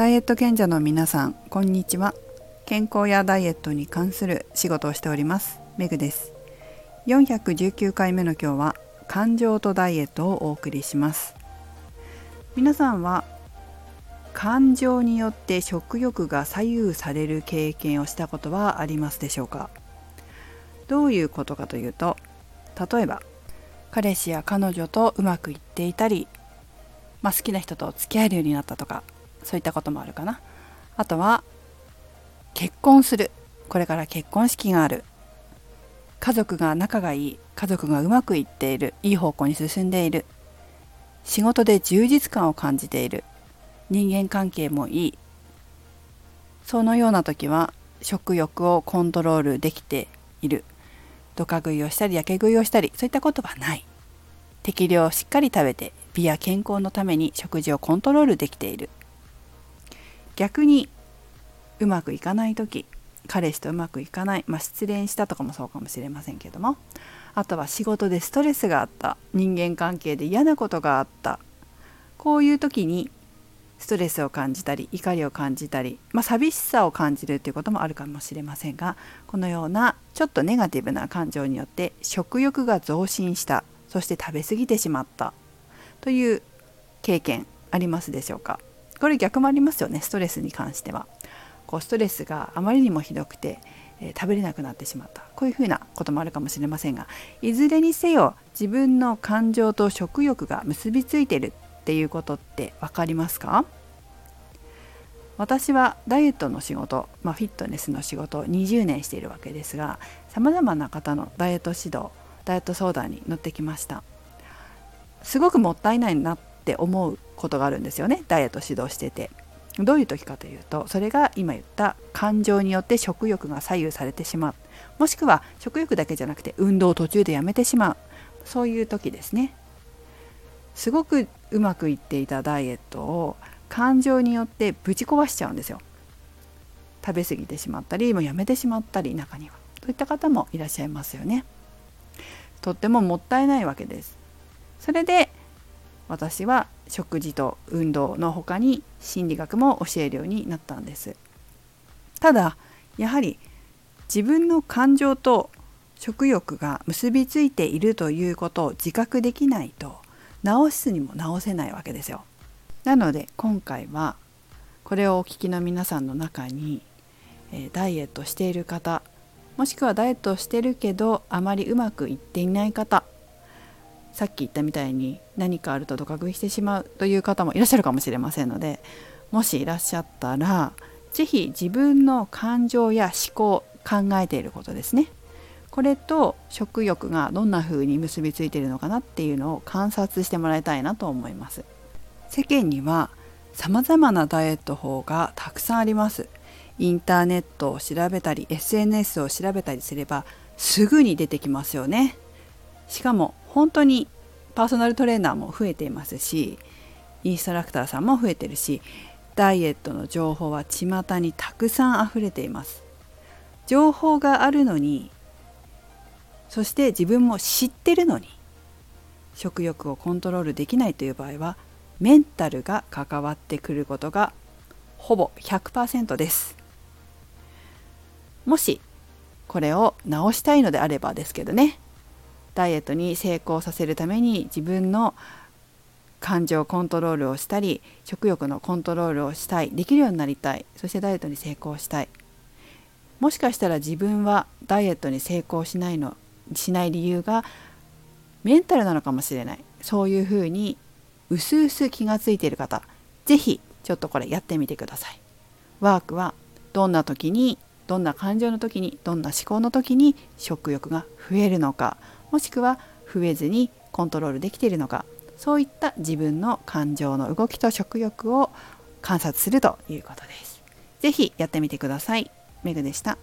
ダイエット賢者の皆さんこんにちは。健康やダイエットに関する仕事をしておりますメグです。419回目の今日は感情とダイエットをお送りします。皆さんは感情によって食欲が左右される経験をしたことはありますでしょうか？どういうことかというと例えば彼氏や彼女とうまくいっていたり、まあ、好きな人と付き合えるようになったとかそういったこともあるかな。あとは結婚する。これから結婚式がある。家族が仲がいい。家族がうまくいっている。いい方向に進んでいる。仕事で充実感を感じている。人間関係もいい。そのような時は食欲をコントロールできている。ドカ食いをしたりやけ食いをしたりそういったことはない。適量をしっかり食べて美や健康のために食事をコントロールできている。逆にうまくいかない時彼氏とうまくいかない、まあ、失恋したとかもそうかもしれませんけどもあとは仕事でストレスがあった人間関係で嫌なことがあったこういう時にストレスを感じたり怒りを感じたり、まあ、寂しさを感じるということもあるかもしれませんがこのようなちょっとネガティブな感情によって食欲が増進したそして食べ過ぎてしまったという経験ありますでしょうか？これ逆もありますよねストレスに関しては。こうストレスがあまりにもひどくて、えー、食べれなくなってしまった。こういうふうなこともあるかもしれませんがいずれにせよ自分の感情と食欲が結びついてるっていうことって分かりますか？私はダイエットの仕事、まあ、フィットネスの仕事を20年しているわけですがさまざまな方のダイエット指導ダイエット相談に乗ってきました。すごくもったいないなっって思うことがあるんですよね。ダイエット指導してて。どういう時かというとそれが今言った感情によって食欲が左右されてしまう。もしくは食欲だけじゃなくて運動を途中でやめてしまう。そういう時ですね。すごくうまくいっていたダイエットを感情によってぶち壊しちゃうんですよ。食べ過ぎてしまったりもうやめてしまったり中には。といった方もいらっしゃいますよね。とってももったいないわけです。それで私は食事と運動の他に心理学も教えるようになったんです。ただやはり自分の感情と食欲が結びついているということを自覚できないと治すにも治せないわけですよ。なので今回はこれをお聞きの皆さんの中に、えダイエットしている方もしくはダイエットをしてるけどあまりうまくいっていない方さっき言ったみたいに何かあるとドカ食いしてしまうという方もいらっしゃるかもしれませんのでもしいらっしゃったら是非自分の感情や思考考えていることですね。これと食欲がどんな風に結びついているのかなっていうのを観察してもらいたいなと思います。世間には様々なダイエット法がたくさんあります。インターネットを調べたり SNS を調べたりすればすぐに出てきますよね。しかも本当にパーソナルトレーナーも増えていますしインストラクターさんも増えてるしダイエットの情報は巷にたくさん溢れています。情報があるのにそして自分も知ってるのに食欲をコントロールできないという場合はメンタルが関わってくることがほぼ100%です。もしこれを直したいのであればですけどね。ダイエットに成功させるために自分の感情コントロールをしたり食欲のコントロールをしたいできるようになりたい。そしてダイエットに成功したい。もしかしたら自分はダイエットに成功しないのしない理由がメンタルなのかもしれない。そういうふうにうすうす気がついている方是非ちょっとこれやってみてください。ワークはどんな時にどんな感情の時にどんな思考の時に食欲が増えるのか。もしくは増えずにコントロールできているのかそういった自分の感情の動きと食欲を観察するということです。是非やってみてください。メグでした。